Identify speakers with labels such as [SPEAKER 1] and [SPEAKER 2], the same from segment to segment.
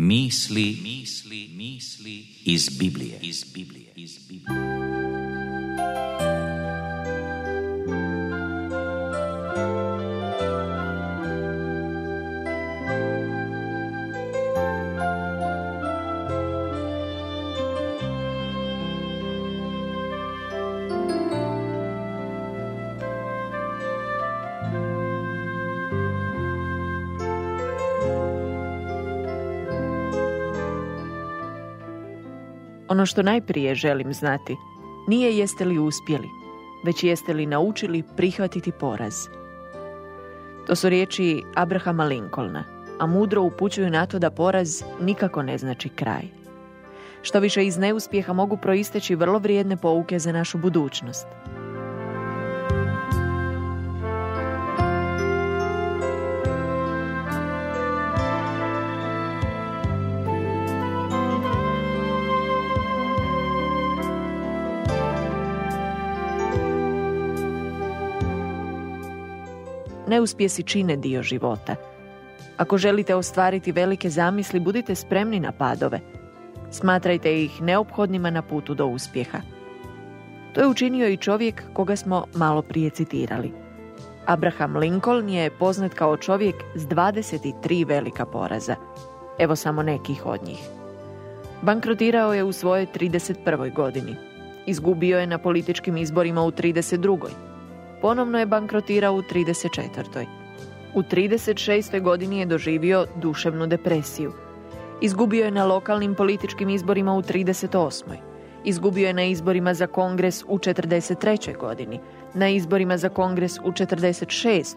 [SPEAKER 1] Misli, misli, misli iz Biblije, iz Biblije, iz Biblije.
[SPEAKER 2] Ono što najprije želim znati nije jeste li uspjeli, već jeste li naučili prihvatiti poraz. To su riječi Abrahama Lincolna, a mudro upućuju na to da poraz nikako ne znači kraj. Što više iz neuspjeha mogu proisteći vrlo vrijedne pouke za našu budućnost. Neuspjesi čine dio života. Ako želite ostvariti velike zamisli, budite spremni na padove. Smatrajte ih neophodnima na putu do uspjeha. To je učinio i čovjek koga smo malo prije citirali. Abraham Lincoln je poznat kao čovjek s 23 velika poraza. Evo samo nekih od njih. Bankrotirao je u svojoj 31. godini. Izgubio je na političkim izborima u 32 ponovno je bankrotirao u 34. U 36. godini je doživio duševnu depresiju. Izgubio je na lokalnim političkim izborima u 38. Izgubio je na izborima za kongres u 43. godini, na izborima za kongres u 46.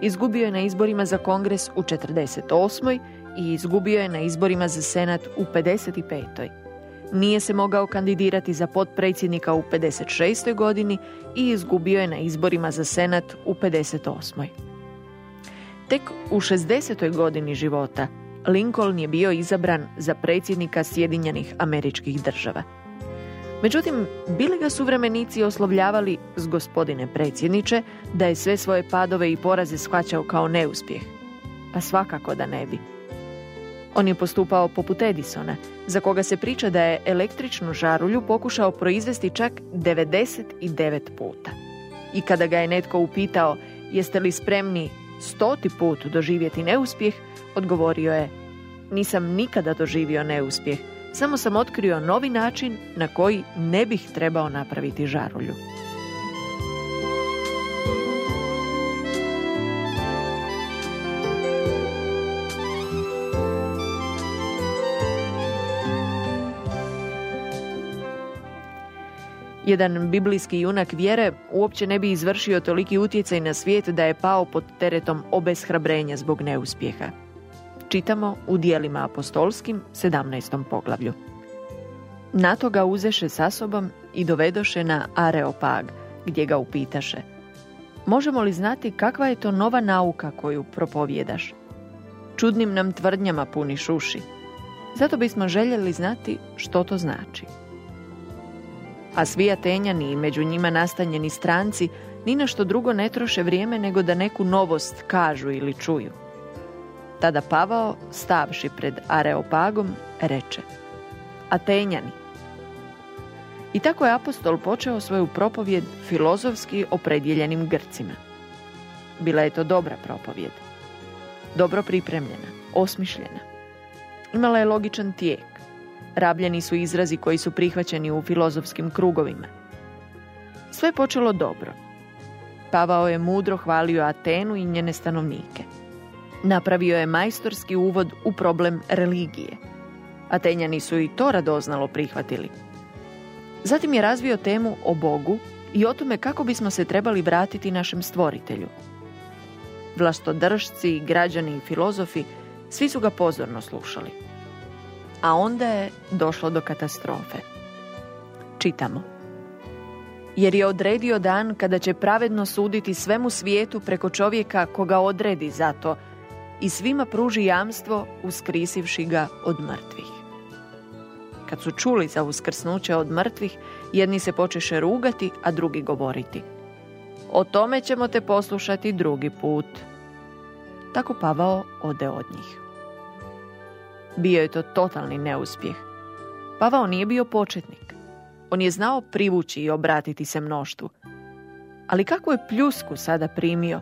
[SPEAKER 2] Izgubio je na izborima za kongres u 48. i izgubio je na izborima za senat u 55. Nije se mogao kandidirati za potpredsjednika u 56. godini i izgubio je na izborima za senat u 58. Tek u 60. godini života Lincoln je bio izabran za predsjednika Sjedinjenih američkih država. Međutim, bili ga suvremenici oslovljavali s gospodine predsjedniče da je sve svoje padove i poraze shvaćao kao neuspjeh. Pa svakako da ne bi. On je postupao poput Edisona, za koga se priča da je električnu žarulju pokušao proizvesti čak 99 puta. I kada ga je netko upitao jeste li spremni stoti put doživjeti neuspjeh, odgovorio je nisam nikada doživio neuspjeh, samo sam otkrio novi način na koji ne bih trebao napraviti žarulju. Jedan biblijski junak vjere uopće ne bi izvršio toliki utjecaj na svijet da je pao pod teretom obeshrabrenja zbog neuspjeha. Čitamo u dijelima apostolskim 17. poglavlju. Na to ga uzeše sa sobom i dovedoše na Areopag, gdje ga upitaše. Možemo li znati kakva je to nova nauka koju propovjedaš? Čudnim nam tvrdnjama puni šuši. Zato bismo željeli znati što to znači a svi Atenjani i među njima nastanjeni stranci ni na što drugo ne troše vrijeme nego da neku novost kažu ili čuju. Tada Pavao, stavši pred Areopagom, reče Atenjani. I tako je apostol počeo svoju propovjed filozofski opredjeljenim Grcima. Bila je to dobra propovjed. Dobro pripremljena, osmišljena. Imala je logičan tijek Rabljeni su izrazi koji su prihvaćeni u filozofskim krugovima. Sve je počelo dobro. Pavao je mudro hvalio Atenu i njene stanovnike. Napravio je majstorski uvod u problem religije. Atenjani su i to radoznalo prihvatili. Zatim je razvio temu o Bogu i o tome kako bismo se trebali vratiti našem stvoritelju. Vlastodržci, građani i filozofi svi su ga pozorno slušali a onda je došlo do katastrofe. Čitamo. Jer je odredio dan kada će pravedno suditi svemu svijetu preko čovjeka koga odredi za to i svima pruži jamstvo uskrisivši ga od mrtvih. Kad su čuli za uskrsnuće od mrtvih, jedni se počeše rugati, a drugi govoriti. O tome ćemo te poslušati drugi put. Tako Pavao ode od njih. Bio je to totalni neuspjeh. Pavao nije bio početnik. On je znao privući i obratiti se mnoštvu. Ali kako je pljusku sada primio?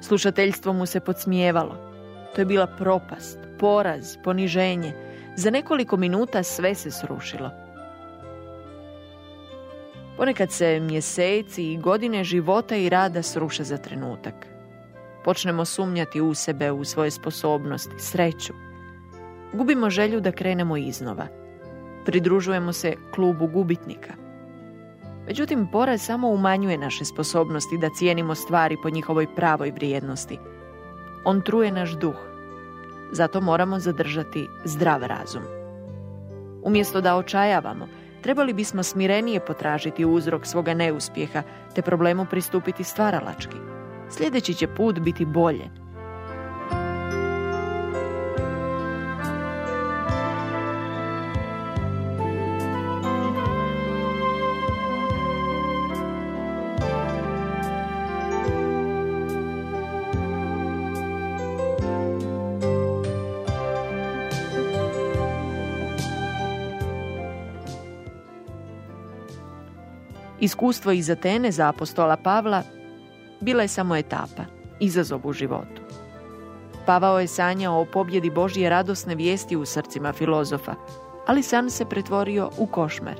[SPEAKER 2] Slušateljstvo mu se podsmijevalo. To je bila propast, poraz, poniženje. Za nekoliko minuta sve se srušilo. Ponekad se mjeseci i godine života i rada sruše za trenutak. Počnemo sumnjati u sebe, u svoje sposobnosti, sreću. Gubimo želju da krenemo iznova. Pridružujemo se klubu gubitnika. Međutim, poraz samo umanjuje naše sposobnosti da cijenimo stvari po njihovoj pravoj vrijednosti. On truje naš duh. Zato moramo zadržati zdrav razum. Umjesto da očajavamo, trebali bismo smirenije potražiti uzrok svoga neuspjeha te problemu pristupiti stvaralački. Sljedeći će put biti bolje, Iskustvo iz Atene za apostola Pavla bila je samo etapa, izazov u životu. Pavao je sanjao o pobjedi Božje radosne vijesti u srcima filozofa, ali san se pretvorio u košmar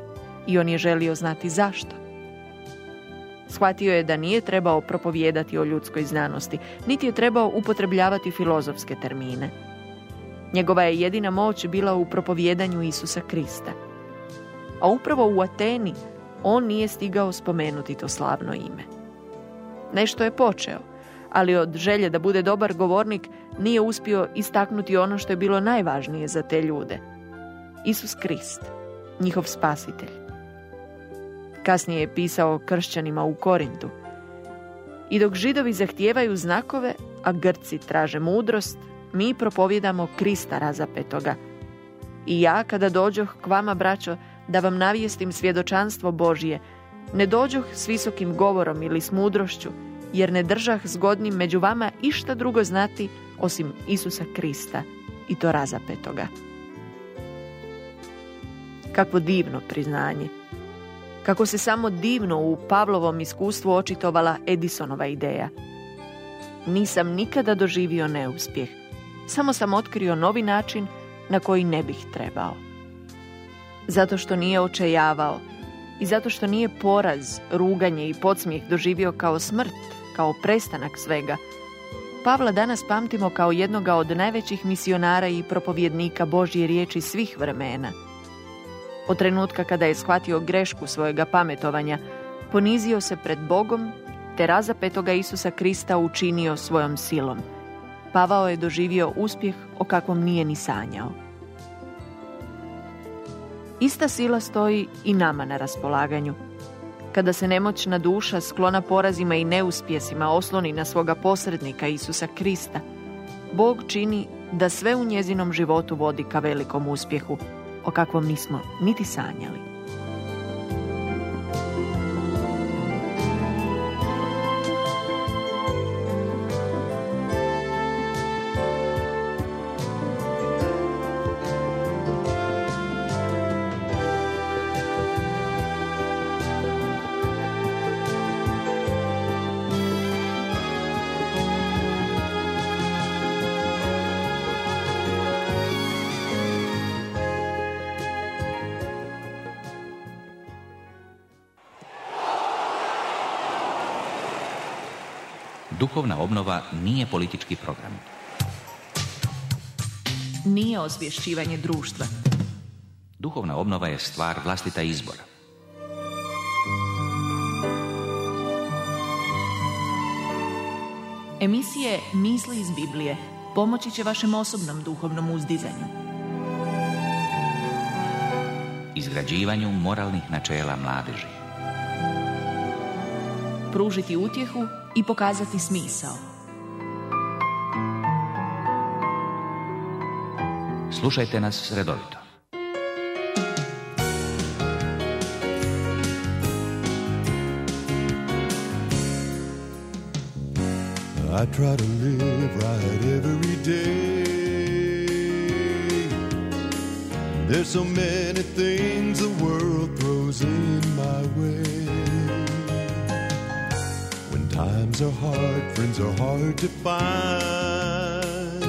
[SPEAKER 2] i on je želio znati zašto. Shvatio je da nije trebao propovijedati o ljudskoj znanosti, niti je trebao upotrebljavati filozofske termine. Njegova je jedina moć bila u propovjedanju Isusa Krista. A upravo u Ateni on nije stigao spomenuti to slavno ime. Nešto je počeo, ali od želje da bude dobar govornik nije uspio istaknuti ono što je bilo najvažnije za te ljude. Isus Krist, njihov spasitelj. Kasnije je pisao kršćanima u Korintu. I dok židovi zahtijevaju znakove, a Grci traže mudrost, mi propovjedamo Krista razapetoga. I ja, kada dođoh k vama, braćo, da vam navijestim svjedočanstvo Božije, ne dođoh s visokim govorom ili s mudrošću, jer ne držah zgodnim među vama išta drugo znati osim Isusa Krista i to razapetoga. Kakvo divno priznanje. Kako se samo divno u Pavlovom iskustvu očitovala Edisonova ideja. Nisam nikada doživio neuspjeh. Samo sam otkrio novi način na koji ne bih trebao zato što nije očajavao i zato što nije poraz, ruganje i podsmijeh doživio kao smrt, kao prestanak svega. Pavla danas pamtimo kao jednoga od najvećih misionara i propovjednika Božje riječi svih vremena. Od trenutka kada je shvatio grešku svojega pametovanja, ponizio se pred Bogom, te razapetoga Isusa Krista učinio svojom silom. Pavao je doživio uspjeh o kakvom nije ni sanjao. Ista sila stoji i nama na raspolaganju. Kada se nemoćna duša sklona porazima i neuspjesima osloni na svoga posrednika Isusa Krista, Bog čini da sve u njezinom životu vodi ka velikom uspjehu, o kakvom nismo niti sanjali.
[SPEAKER 1] Duhovna obnova nije politički program.
[SPEAKER 2] Nije osvješćivanje društva.
[SPEAKER 1] Duhovna obnova je stvar vlastita izbora.
[SPEAKER 2] Emisije Misli iz Biblije pomoći će vašem osobnom duhovnom uzdizanju.
[SPEAKER 1] Izgrađivanju moralnih načela mladeži.
[SPEAKER 2] Pružiti utjehu i pokazati smisao.
[SPEAKER 1] Slušajte nas redovito.
[SPEAKER 3] I try to live right every day. There's so many things the world throws in my way. Times are hard, friends are hard to find.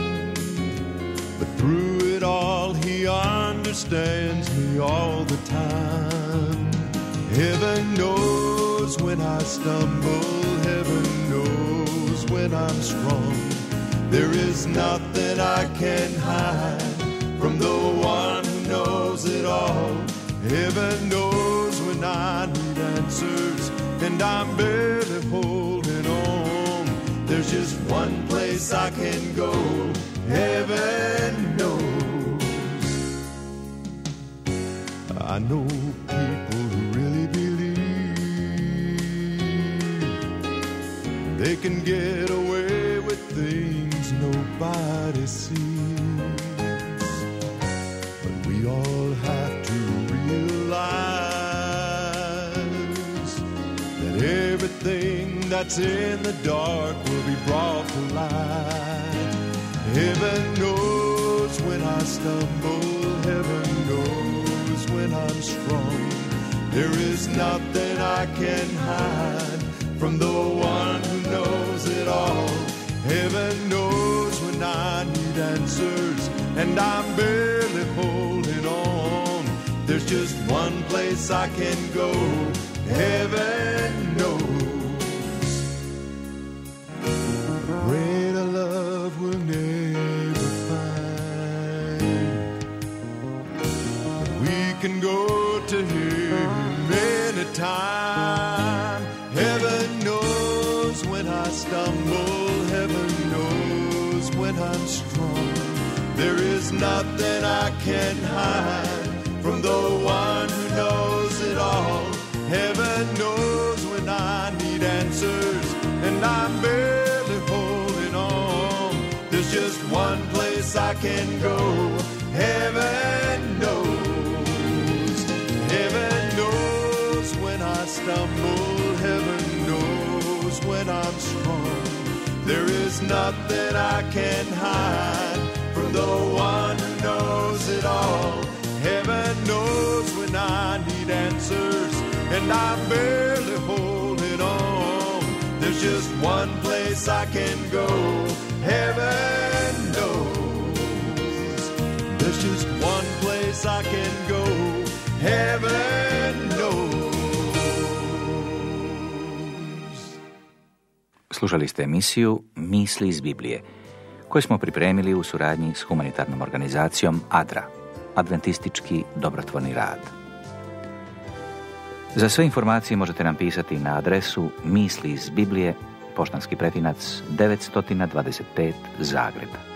[SPEAKER 3] But through it all, He understands me all the time. Heaven knows when I stumble, heaven knows when I'm strong. There is nothing I can hide from the one who knows it all. Heaven knows when I need answers, and I'm barely holding on. There's just one place I can go. Heaven knows. I know people who really believe they can get away with things nobody sees. But we all have that's in the dark will be brought to light. Heaven knows when I stumble, heaven knows when I'm strong. There is nothing I can hide from the one who knows it all. Heaven knows when I need answers, and I'm barely holding on. There's just one place I can go. Heaven knows. Can go to Him anytime. Heaven knows when I stumble. Heaven knows when I'm strong. There is nothing I can hide from the one who knows it all. Heaven knows when I need answers, and I'm barely holding on. There's just one place I can go. Heaven stumble. Heaven knows when I'm strong. There is nothing I can hide from the one who knows it all. Heaven knows when I need answers, and I'm barely holding on. There's just one place I can go. Heaven knows. There's just one place I can go. Heaven
[SPEAKER 1] Slušali ste emisiju Misli iz Biblije, koju smo pripremili u suradnji s humanitarnom organizacijom ADRA, Adventistički dobrotvorni rad. Za sve informacije možete nam pisati na adresu Misli iz Biblije, poštanski pretinac 925 Zagreb.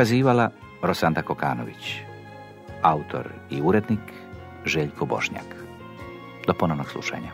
[SPEAKER 1] Kazivala Rosanda Kokanović, autor i urednik Željko Bošnjak. Do ponovnog slušanja.